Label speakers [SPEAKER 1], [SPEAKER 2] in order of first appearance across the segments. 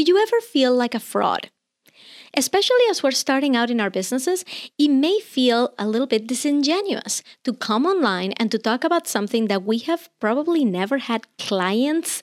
[SPEAKER 1] Do you ever feel like a fraud? Especially as we're starting out in our businesses, it may feel a little bit disingenuous to come online and to talk about something that we have probably never had clients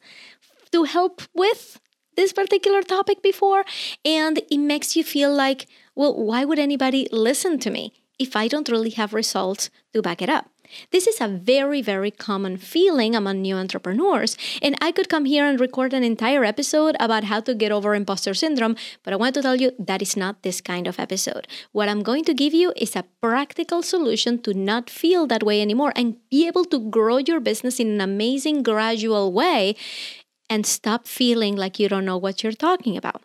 [SPEAKER 1] to help with this particular topic before. And it makes you feel like, well, why would anybody listen to me if I don't really have results to back it up? This is a very, very common feeling among new entrepreneurs. And I could come here and record an entire episode about how to get over imposter syndrome, but I want to tell you that is not this kind of episode. What I'm going to give you is a practical solution to not feel that way anymore and be able to grow your business in an amazing, gradual way and stop feeling like you don't know what you're talking about.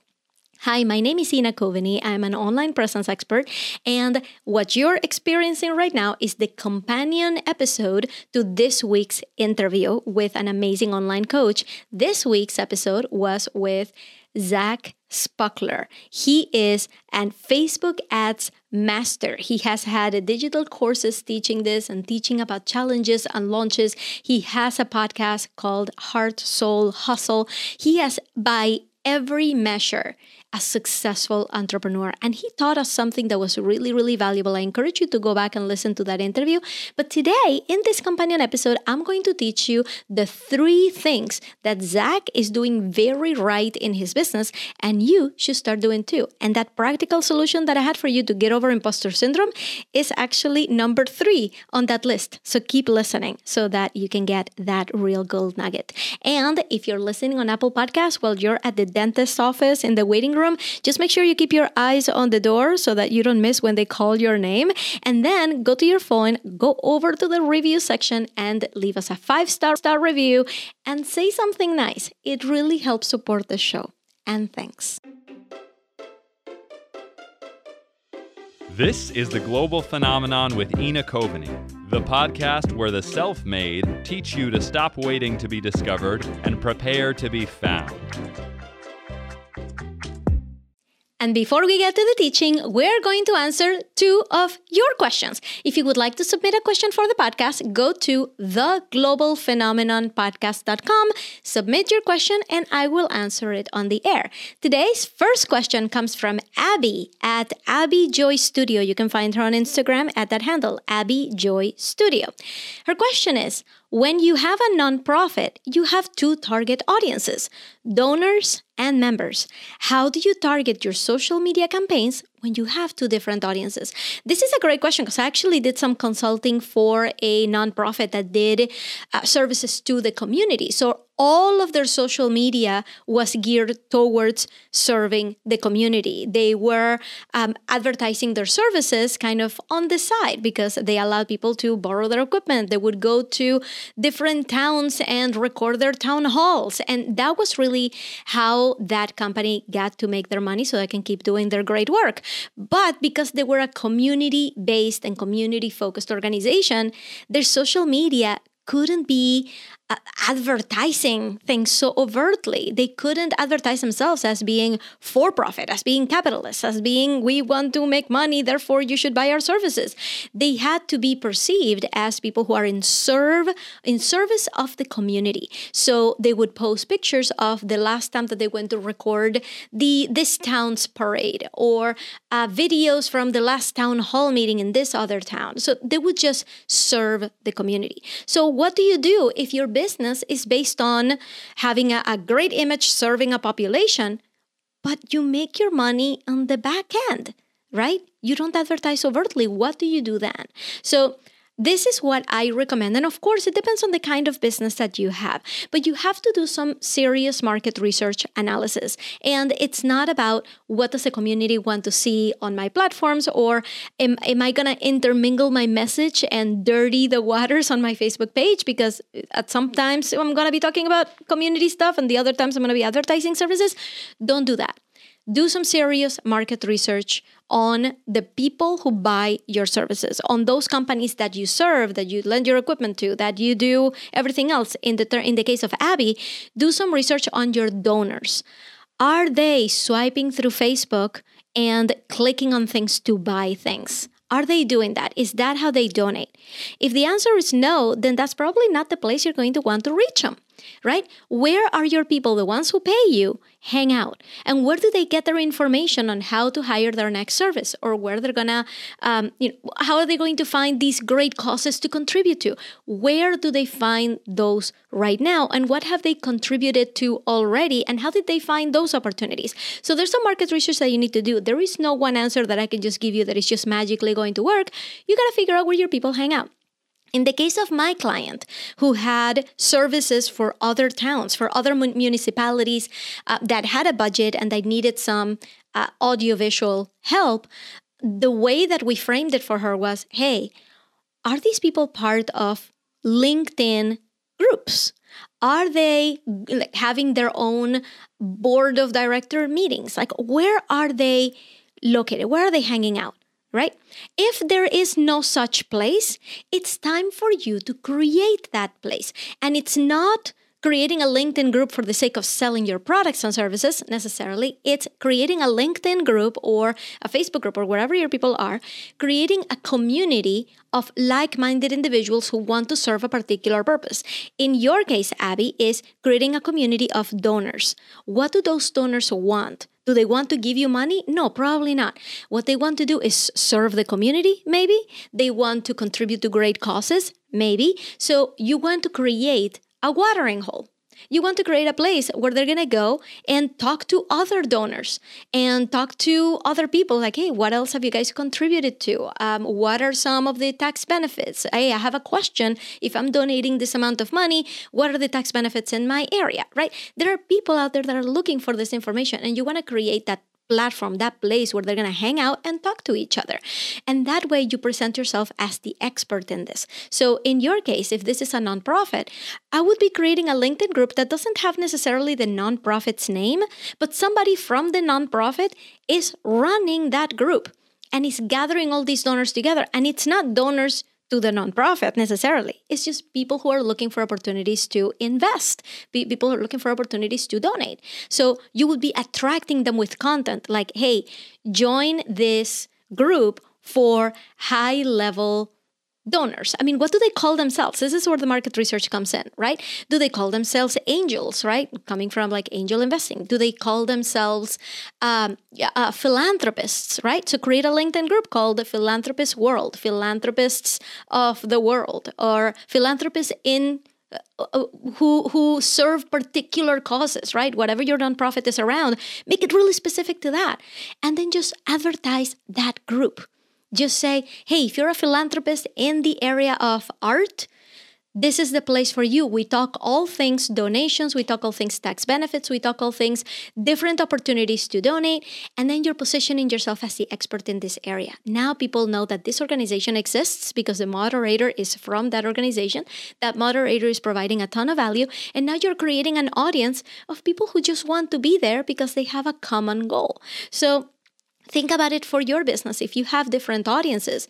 [SPEAKER 1] Hi, my name is Ina Coveney. I'm an online presence expert, and what you're experiencing right now is the companion episode to this week's interview with an amazing online coach. This week's episode was with Zach Spuckler. He is an Facebook ads master. He has had digital courses teaching this and teaching about challenges and launches. He has a podcast called Heart, Soul, Hustle. He has, by every measure, a successful entrepreneur. And he taught us something that was really, really valuable. I encourage you to go back and listen to that interview. But today, in this companion episode, I'm going to teach you the three things that Zach is doing very right in his business, and you should start doing too. And that practical solution that I had for you to get over imposter syndrome is actually number three on that list. So keep listening so that you can get that real gold nugget. And if you're listening on Apple Podcasts while you're at the dentist's office in the waiting room, just make sure you keep your eyes on the door so that you don't miss when they call your name. And then go to your phone, go over to the review section and leave us a five star star review and say something nice. It really helps support the show. And thanks.
[SPEAKER 2] This is the Global Phenomenon with Ina Coveney, the podcast where the self made teach you to stop waiting to be discovered and prepare to be found.
[SPEAKER 1] And before we get to the teaching, we're going to answer two of your questions. If you would like to submit a question for the podcast, go to theglobalphenomenonpodcast.com, submit your question, and I will answer it on the air. Today's first question comes from Abby at Abby Joy Studio. You can find her on Instagram at that handle, Abby Joy Studio. Her question is, when you have a nonprofit, you have two target audiences donors and members. How do you target your social media campaigns when you have two different audiences? This is a great question because I actually did some consulting for a nonprofit that did uh, services to the community. So all of their social media was geared towards serving the community. They were um, advertising their services kind of on the side because they allowed people to borrow their equipment. They would go to different towns and record their town halls. And that was really how that company got to make their money so they can keep doing their great work. But because they were a community based and community focused organization, their social media couldn't be advertising things so overtly. They couldn't advertise themselves as being for profit, as being capitalist, as being we want to make money, therefore you should buy our services. They had to be perceived as people who are in serve in service of the community. So they would post pictures of the last time that they went to record the this town's parade or uh, videos from the last town hall meeting in this other town. So they would just serve the community. So what do you do if your business is based on having a, a great image serving a population, but you make your money on the back end, right? You don't advertise overtly. What do you do then? So this is what I recommend. And of course, it depends on the kind of business that you have, but you have to do some serious market research analysis. And it's not about what does the community want to see on my platforms or am, am I going to intermingle my message and dirty the waters on my Facebook page? Because at sometimes I'm going to be talking about community stuff and the other times I'm going to be advertising services. Don't do that do some serious market research on the people who buy your services, on those companies that you serve, that you lend your equipment to, that you do everything else. In the ter- in the case of Abby, do some research on your donors. Are they swiping through Facebook and clicking on things to buy things? Are they doing that? Is that how they donate? If the answer is no, then that's probably not the place you're going to want to reach them. Right? Where are your people, the ones who pay you, hang out? And where do they get their information on how to hire their next service or where they're gonna, um, you know, how are they going to find these great causes to contribute to? Where do they find those right now? And what have they contributed to already? And how did they find those opportunities? So there's some market research that you need to do. There is no one answer that I can just give you that is just magically going to work. You gotta figure out where your people hang out. In the case of my client, who had services for other towns, for other municipalities uh, that had a budget and they needed some uh, audiovisual help, the way that we framed it for her was hey, are these people part of LinkedIn groups? Are they like, having their own board of director meetings? Like, where are they located? Where are they hanging out? Right? If there is no such place, it's time for you to create that place. And it's not creating a LinkedIn group for the sake of selling your products and services necessarily. It's creating a LinkedIn group or a Facebook group or wherever your people are, creating a community of like minded individuals who want to serve a particular purpose. In your case, Abby, is creating a community of donors. What do those donors want? Do they want to give you money? No, probably not. What they want to do is serve the community, maybe. They want to contribute to great causes, maybe. So you want to create a watering hole. You want to create a place where they're going to go and talk to other donors and talk to other people like, hey, what else have you guys contributed to? Um, what are some of the tax benefits? Hey, I have a question. If I'm donating this amount of money, what are the tax benefits in my area, right? There are people out there that are looking for this information and you want to create that platform, that place where they're going to hang out and talk to each other. And that way you present yourself as the expert in this. So, in your case, if this is a nonprofit, I would be creating a LinkedIn group that doesn't have necessarily the nonprofit's name, but somebody from the nonprofit is running that group and is gathering all these donors together. And it's not donors to the nonprofit necessarily. It's just people who are looking for opportunities to invest, people are looking for opportunities to donate. So you would be attracting them with content like, hey, join this group for high level donors. I mean, what do they call themselves? This is where the market research comes in, right? Do they call themselves angels, right? Coming from like angel investing. Do they call themselves um, uh, philanthropists, right? To create a LinkedIn group called the Philanthropist World, Philanthropists of the World, or philanthropists in uh, uh, who who serve particular causes, right? Whatever your nonprofit is around, make it really specific to that, and then just advertise that group just say, hey, if you're a philanthropist in the area of art, this is the place for you. We talk all things donations, we talk all things tax benefits, we talk all things different opportunities to donate, and then you're positioning yourself as the expert in this area. Now people know that this organization exists because the moderator is from that organization. That moderator is providing a ton of value, and now you're creating an audience of people who just want to be there because they have a common goal. So Think about it for your business. If you have different audiences,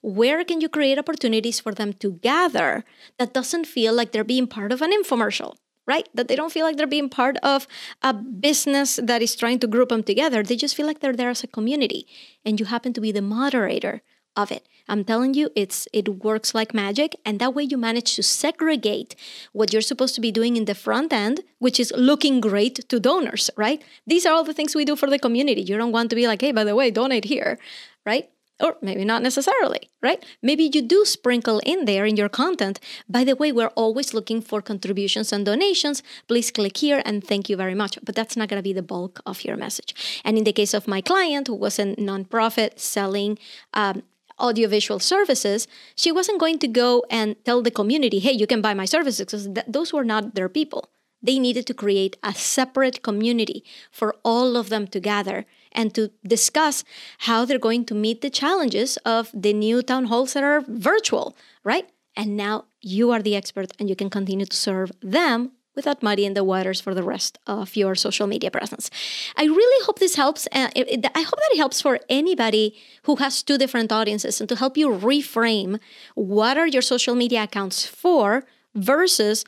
[SPEAKER 1] where can you create opportunities for them to gather that doesn't feel like they're being part of an infomercial? Right? That they don't feel like they're being part of a business that is trying to group them together. They just feel like they're there as a community. And you happen to be the moderator of it. I'm telling you, it's it works like magic, and that way you manage to segregate what you're supposed to be doing in the front end, which is looking great to donors, right? These are all the things we do for the community. You don't want to be like, hey, by the way, donate here, right? Or maybe not necessarily, right? Maybe you do sprinkle in there in your content. By the way, we're always looking for contributions and donations. Please click here and thank you very much. But that's not going to be the bulk of your message. And in the case of my client, who was a nonprofit selling um, audiovisual services, she wasn't going to go and tell the community, hey, you can buy my services, because th- those were not their people. They needed to create a separate community for all of them to gather and to discuss how they're going to meet the challenges of the new town halls that are virtual, right? And now you are the expert and you can continue to serve them without muddying the waters for the rest of your social media presence. I really hope this helps. Uh, it, it, I hope that it helps for anybody who has two different audiences and to help you reframe what are your social media accounts for versus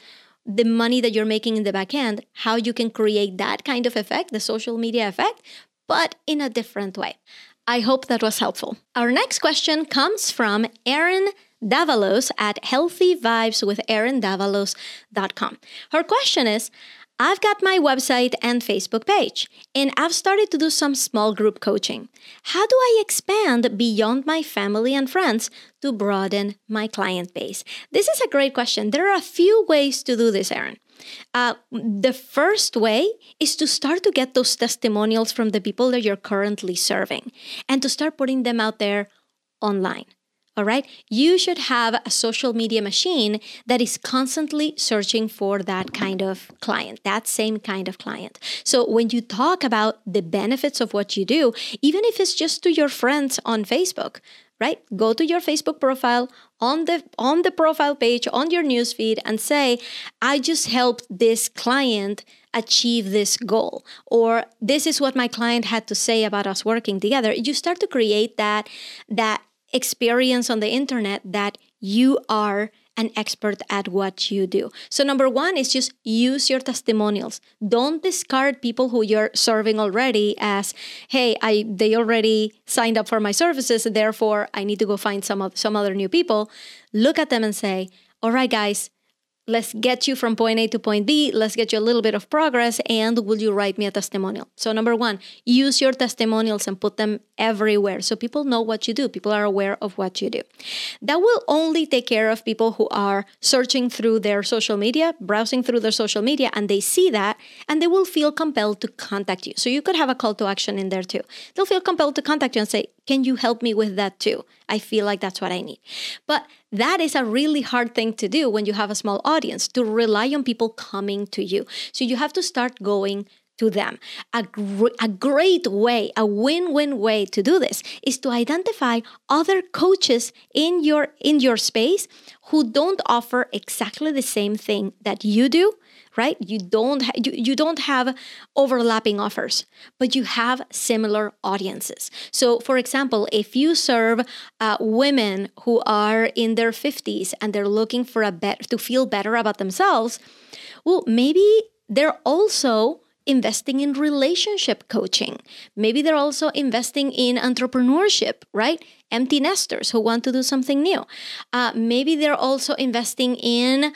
[SPEAKER 1] the money that you're making in the back end, how you can create that kind of effect, the social media effect, but in a different way. I hope that was helpful. Our next question comes from Erin Davalos at healthyvibeswitherinDavalos.com. Her question is I've got my website and Facebook page, and I've started to do some small group coaching. How do I expand beyond my family and friends to broaden my client base? This is a great question. There are a few ways to do this, Erin. Uh, the first way is to start to get those testimonials from the people that you're currently serving and to start putting them out there online. All right. You should have a social media machine that is constantly searching for that kind of client, that same kind of client. So when you talk about the benefits of what you do, even if it's just to your friends on Facebook, right? Go to your Facebook profile on the on the profile page on your newsfeed and say, I just helped this client achieve this goal or this is what my client had to say about us working together you start to create that that experience on the internet that you are an expert at what you do. So, number one is just use your testimonials. Don't discard people who you're serving already as, hey, I they already signed up for my services, therefore I need to go find some of some other new people. Look at them and say, all right, guys, let's get you from point A to point B, let's get you a little bit of progress, and will you write me a testimonial? So, number one, use your testimonials and put them everywhere so people know what you do, people are aware of what you do. That will only take care of people who are searching through their social media, browsing through their social media, and they see that and they will feel compelled to contact you. So, you could have a call to action in there too. They'll feel compelled to contact you and say, Can you help me with that too? I feel like that's what I need. But that is a really hard thing to do when you have a small audience to rely on people coming to you. So you have to start going to them. A, gr- a great way, a win-win way to do this is to identify other coaches in your in your space who don't offer exactly the same thing that you do right you don't ha- you, you don't have overlapping offers but you have similar audiences so for example if you serve uh, women who are in their 50s and they're looking for a bet to feel better about themselves well maybe they're also investing in relationship coaching. Maybe they're also investing in entrepreneurship, right? Empty nesters who want to do something new. Uh, maybe they're also investing in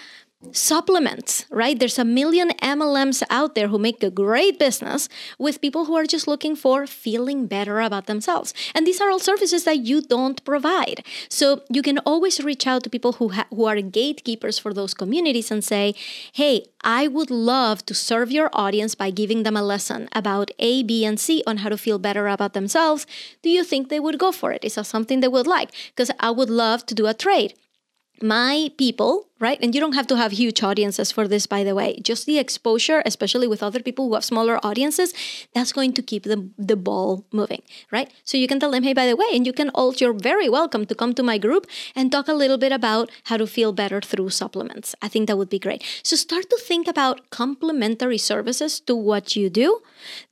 [SPEAKER 1] supplements, right? There's a million MLMs out there who make a great business with people who are just looking for feeling better about themselves. And these are all services that you don't provide. So you can always reach out to people who ha- who are gatekeepers for those communities and say, "Hey, I would love to serve your audience by giving them a lesson about A, B, and C on how to feel better about themselves. Do you think they would go for it? Is that something they would like? Because I would love to do a trade." my people right? And you don't have to have huge audiences for this, by the way. Just the exposure, especially with other people who have smaller audiences, that's going to keep the, the ball moving, right? So you can tell them, hey, by the way, and you can also, you're very welcome to come to my group and talk a little bit about how to feel better through supplements. I think that would be great. So start to think about complementary services to what you do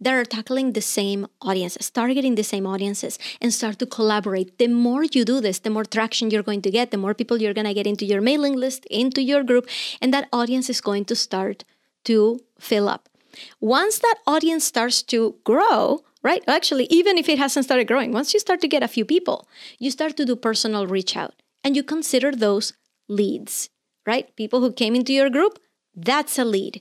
[SPEAKER 1] that are tackling the same audiences, targeting the same audiences, and start to collaborate. The more you do this, the more traction you're going to get, the more people you're going to get into your mailing list, into your group, and that audience is going to start to fill up. Once that audience starts to grow, right? Actually, even if it hasn't started growing, once you start to get a few people, you start to do personal reach out and you consider those leads, right? People who came into your group, that's a lead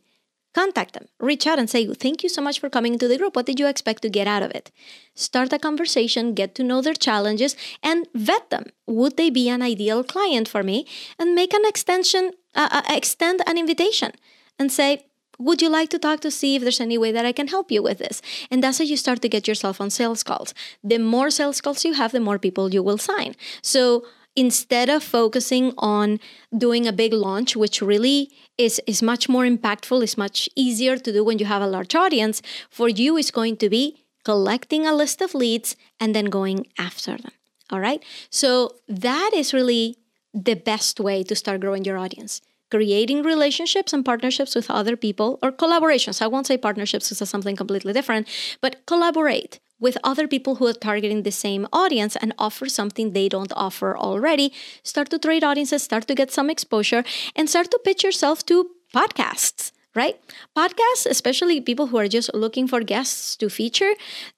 [SPEAKER 1] contact them, reach out and say, Thank you so much for coming into the group. What did you expect to get out of it? Start a conversation, get to know their challenges, and vet them. Would they be an ideal client for me? And make an extension, uh, uh, extend an invitation and say, would you like to talk to see if there's any way that I can help you with this? And that's how you start to get yourself on sales calls. The more sales calls you have, the more people you will sign. So instead of focusing on doing a big launch, which really is, is much more impactful, is much easier to do when you have a large audience, for you is going to be collecting a list of leads and then going after them. All right. So that is really the best way to start growing your audience. Creating relationships and partnerships with other people or collaborations. I won't say partnerships because that's something completely different, but collaborate with other people who are targeting the same audience and offer something they don't offer already. Start to trade audiences, start to get some exposure, and start to pitch yourself to podcasts right? Podcasts, especially people who are just looking for guests to feature,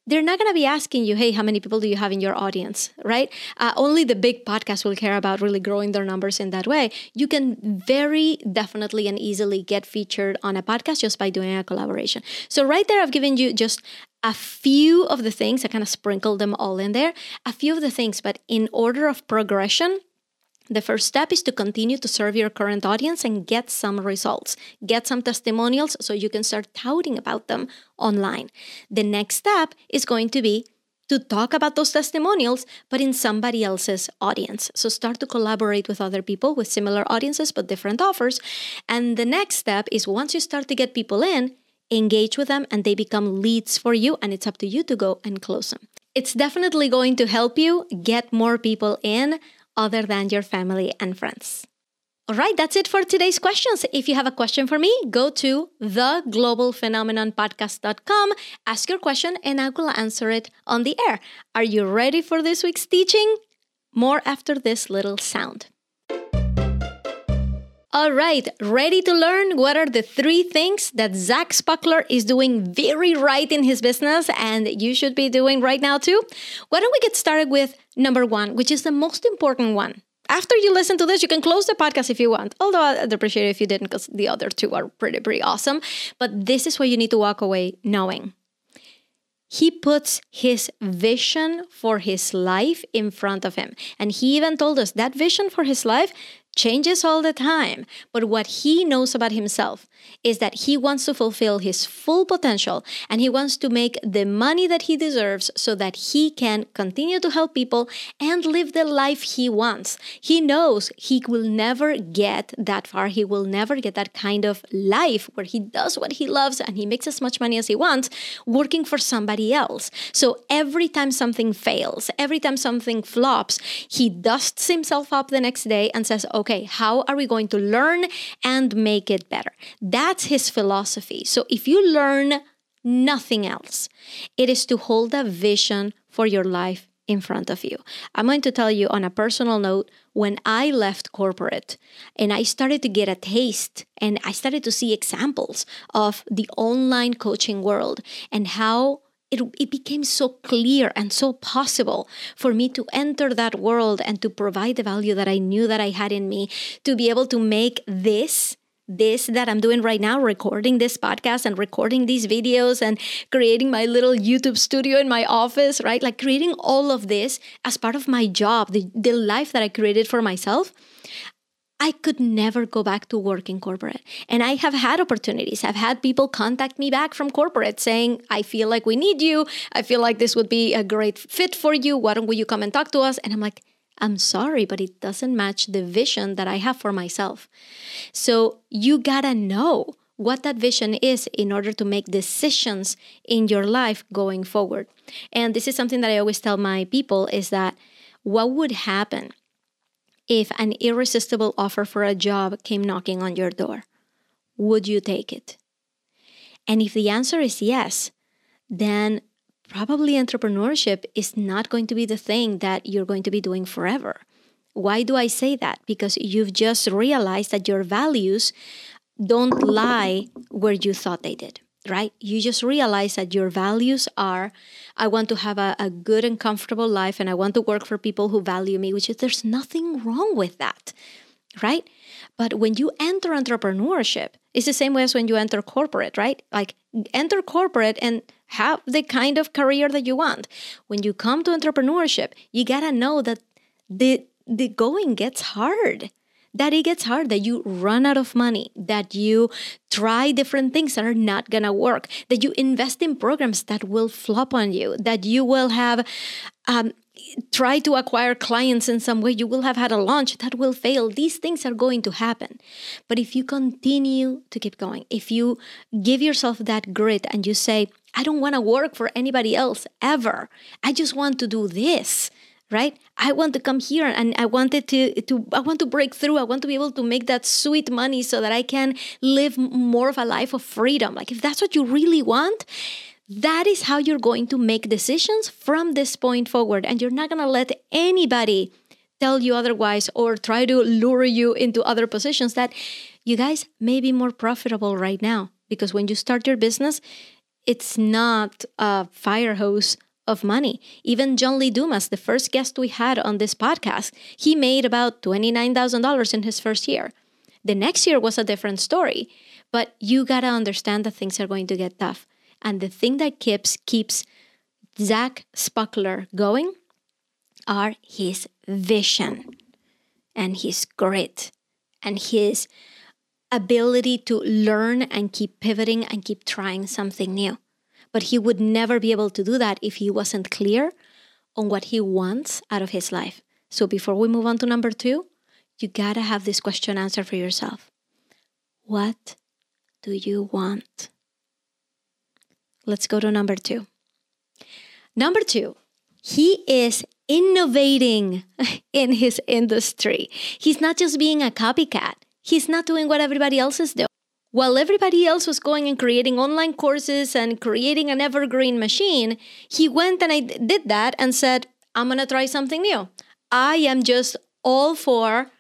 [SPEAKER 1] they're not going to be asking you, hey, how many people do you have in your audience, right? Uh, only the big podcasts will care about really growing their numbers in that way. You can very definitely and easily get featured on a podcast just by doing a collaboration. So, right there, I've given you just a few of the things, I kind of sprinkled them all in there, a few of the things, but in order of progression, the first step is to continue to serve your current audience and get some results. Get some testimonials so you can start touting about them online. The next step is going to be to talk about those testimonials, but in somebody else's audience. So start to collaborate with other people with similar audiences but different offers. And the next step is once you start to get people in, engage with them and they become leads for you, and it's up to you to go and close them. It's definitely going to help you get more people in other than your family and friends. All right, that's it for today's questions. If you have a question for me, go to theglobalphenomenonpodcast.com, ask your question, and I will answer it on the air. Are you ready for this week's teaching? More after this little sound. All right, ready to learn what are the three things that Zach Spuckler is doing very right in his business and you should be doing right now too? Why don't we get started with number one, which is the most important one? After you listen to this, you can close the podcast if you want. Although I'd appreciate it if you didn't, because the other two are pretty, pretty awesome. But this is what you need to walk away knowing. He puts his vision for his life in front of him. And he even told us that vision for his life changes all the time. But what he knows about himself is that he wants to fulfill his full potential and he wants to make the money that he deserves so that he can continue to help people and live the life he wants. He knows he will never get that far. He will never get that kind of life where he does what he loves and he makes as much money as he wants working for somebody else. So every time something fails, every time something flops, he dusts himself up the next day and says, okay, how are we going to learn and make it better? That's his philosophy. So if you learn nothing else, it is to hold a vision for your life in front of you. I'm going to tell you on a personal note when I left corporate and I started to get a taste and I started to see examples of the online coaching world and how it, it became so clear and so possible for me to enter that world and to provide the value that I knew that I had in me to be able to make this this that I'm doing right now, recording this podcast and recording these videos and creating my little YouTube studio in my office, right? Like creating all of this as part of my job, the, the life that I created for myself. I could never go back to work in corporate. And I have had opportunities. I've had people contact me back from corporate saying, I feel like we need you. I feel like this would be a great fit for you. Why don't you come and talk to us? And I'm like, I'm sorry, but it doesn't match the vision that I have for myself. So you gotta know what that vision is in order to make decisions in your life going forward. And this is something that I always tell my people is that what would happen if an irresistible offer for a job came knocking on your door? Would you take it? And if the answer is yes, then probably entrepreneurship is not going to be the thing that you're going to be doing forever. Why do I say that? Because you've just realized that your values don't lie where you thought they did, right? You just realize that your values are I want to have a, a good and comfortable life and I want to work for people who value me, which is there's nothing wrong with that, right? But when you enter entrepreneurship, it's the same way as when you enter corporate, right? Like enter corporate and have the kind of career that you want. When you come to entrepreneurship, you gotta know that the the going gets hard that it gets hard, that you run out of money, that you try different things that are not gonna work, that you invest in programs that will flop on you, that you will have um, try to acquire clients in some way, you will have had a launch that will fail. These things are going to happen. But if you continue to keep going, if you give yourself that grit and you say, I don't want to work for anybody else ever, I just want to do this right? I want to come here and i wanted to to i want to break through. I want to be able to make that sweet money so that i can live more of a life of freedom. Like if that's what you really want that is how you're going to make decisions from this point forward. And you're not going to let anybody tell you otherwise or try to lure you into other positions that you guys may be more profitable right now. Because when you start your business, it's not a fire hose of money. Even John Lee Dumas, the first guest we had on this podcast, he made about $29,000 in his first year. The next year was a different story, but you got to understand that things are going to get tough. And the thing that keeps keeps Zach Spuckler going are his vision and his grit and his ability to learn and keep pivoting and keep trying something new. But he would never be able to do that if he wasn't clear on what he wants out of his life. So before we move on to number two, you gotta have this question answered for yourself. What do you want? Let's go to number two. Number two, he is innovating in his industry. He's not just being a copycat, he's not doing what everybody else is doing. While everybody else was going and creating online courses and creating an evergreen machine, he went and I did that and said, I'm gonna try something new. I am just all for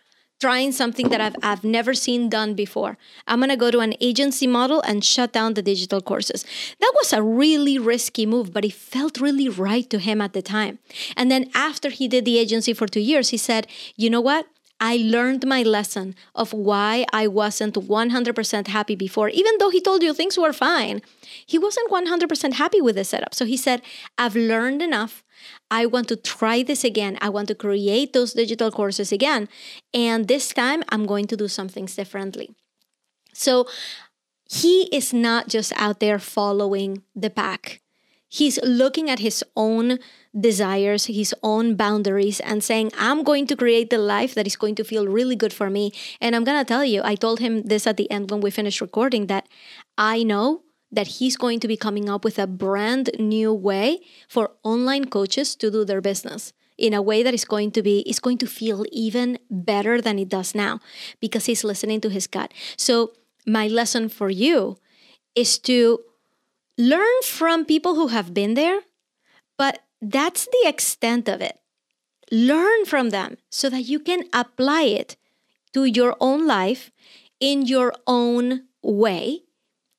[SPEAKER 1] trying something that I've, I've never seen done before. I'm going to go to an agency model and shut down the digital courses. That was a really risky move, but it felt really right to him at the time. And then after he did the agency for two years, he said, you know what? I learned my lesson of why I wasn't 100% happy before. Even though he told you things were fine, he wasn't 100% happy with the setup. So he said, I've learned enough. I want to try this again. I want to create those digital courses again. And this time I'm going to do some things differently. So he is not just out there following the pack. He's looking at his own desires, his own boundaries, and saying, I'm going to create the life that is going to feel really good for me. And I'm going to tell you, I told him this at the end when we finished recording that I know that he's going to be coming up with a brand new way for online coaches to do their business in a way that is going to be is going to feel even better than it does now because he's listening to his gut. So my lesson for you is to learn from people who have been there, but that's the extent of it. Learn from them so that you can apply it to your own life in your own way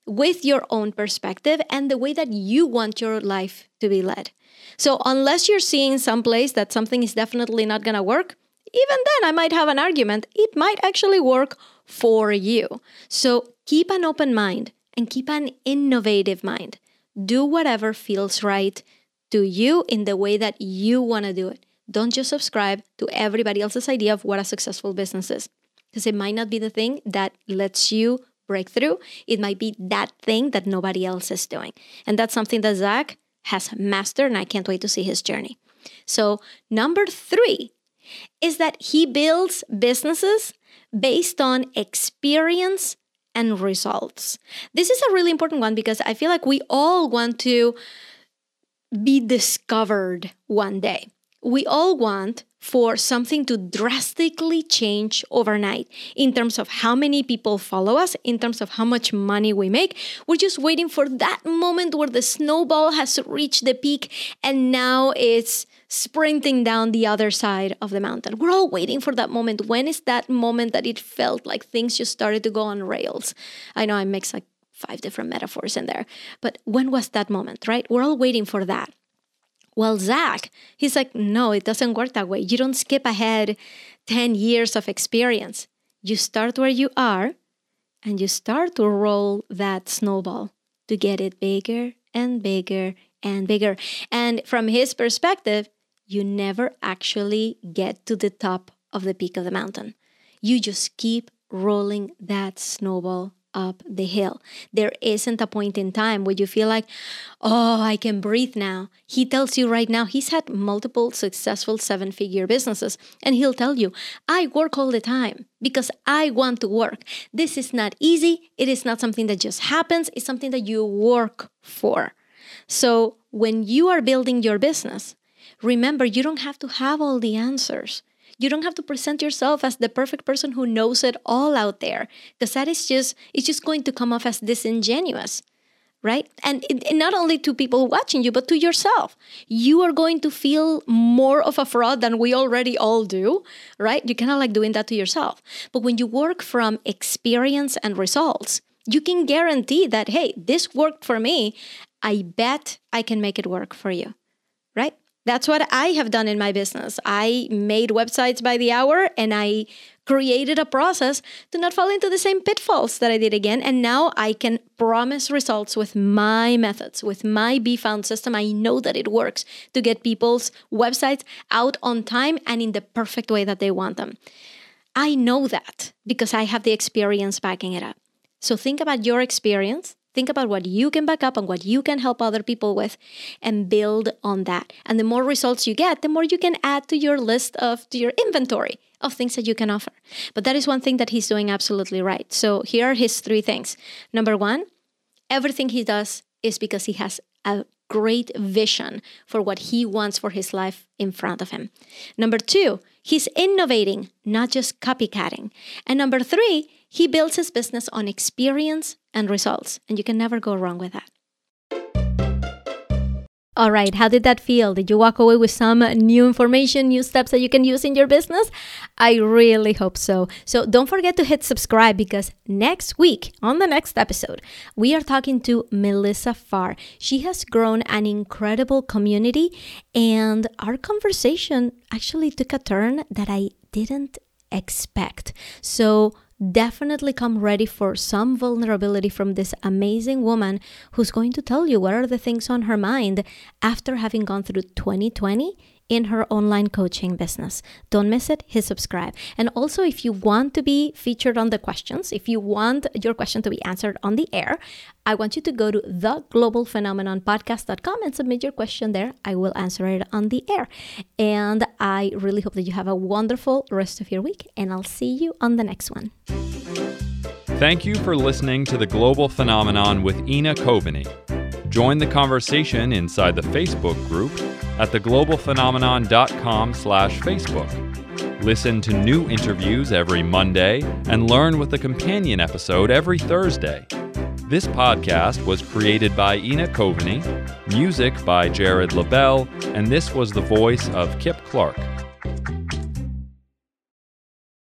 [SPEAKER 1] with your own perspective and the way that you want your life to be led. So, unless you're seeing someplace that something is definitely not going to work, even then I might have an argument. It might actually work for you. So, keep an open mind and keep an innovative mind. Do whatever feels right to you in the way that you want to do it. Don't just subscribe to everybody else's idea of what a successful business is because it might not be the thing that lets you break through. it might be that thing that nobody else is doing. And that's something that Zach has mastered, and I can't wait to see his journey. So, number three is that he builds businesses based on experience and results. This is a really important one because I feel like we all want to be discovered one day. We all want for something to drastically change overnight in terms of how many people follow us, in terms of how much money we make. We're just waiting for that moment where the snowball has reached the peak and now it's sprinting down the other side of the mountain. We're all waiting for that moment. When is that moment that it felt like things just started to go on rails? I know I mixed like five different metaphors in there, but when was that moment, right? We're all waiting for that. Well, Zach, he's like, no, it doesn't work that way. You don't skip ahead 10 years of experience. You start where you are and you start to roll that snowball to get it bigger and bigger and bigger. And from his perspective, you never actually get to the top of the peak of the mountain. You just keep rolling that snowball up the hill. There isn't a point in time where you feel like, oh, I can breathe now. He tells you right now, he's had multiple successful seven figure businesses, and he'll tell you, I work all the time because I want to work. This is not easy. It is not something that just happens, it's something that you work for. So when you are building your business, remember, you don't have to have all the answers. You don't have to present yourself as the perfect person who knows it all out there, because that is just it's just going to come off as disingenuous. right? And, and not only to people watching you, but to yourself. You are going to feel more of a fraud than we already all do, right? You cannot like doing that to yourself. But when you work from experience and results, you can guarantee that, hey, this worked for me. I bet I can make it work for you, right? That's what I have done in my business. I made websites by the hour and I created a process to not fall into the same pitfalls that I did again. And now I can promise results with my methods, with my Be Found system. I know that it works to get people's websites out on time and in the perfect way that they want them. I know that because I have the experience backing it up. So think about your experience Think about what you can back up and what you can help other people with and build on that. And the more results you get, the more you can add to your list of to your inventory of things that you can offer. But that is one thing that he's doing absolutely right. So here are his three things. Number 1, everything he does is because he has a great vision for what he wants for his life in front of him. Number 2, he's innovating, not just copycatting. And number 3, he builds his business on experience and results, and you can never go wrong with that. All right, how did that feel? Did you walk away with some new information, new steps that you can use in your business? I really hope so. So don't forget to hit subscribe because next week, on the next episode, we are talking to Melissa Farr. She has grown an incredible community, and our conversation actually took a turn that I didn't expect. So definitely come ready for some vulnerability from this amazing woman who's going to tell you what are the things on her mind after having gone through 2020 in her online coaching business. Don't miss it, hit subscribe. And also, if you want to be featured on the questions, if you want your question to be answered on the air, I want you to go to theglobalphenomenonpodcast.com and submit your question there. I will answer it on the air. And I really hope that you have a wonderful rest of your week, and I'll see you on the next one.
[SPEAKER 2] Thank you for listening to The Global Phenomenon with Ina Coveney. Join the conversation inside the Facebook group at theglobalphenomenon.com slash Facebook. Listen to new interviews every Monday and learn with a companion episode every Thursday. This podcast was created by Ina Coveney, music by Jared LaBelle, and this was the voice of Kip Clark.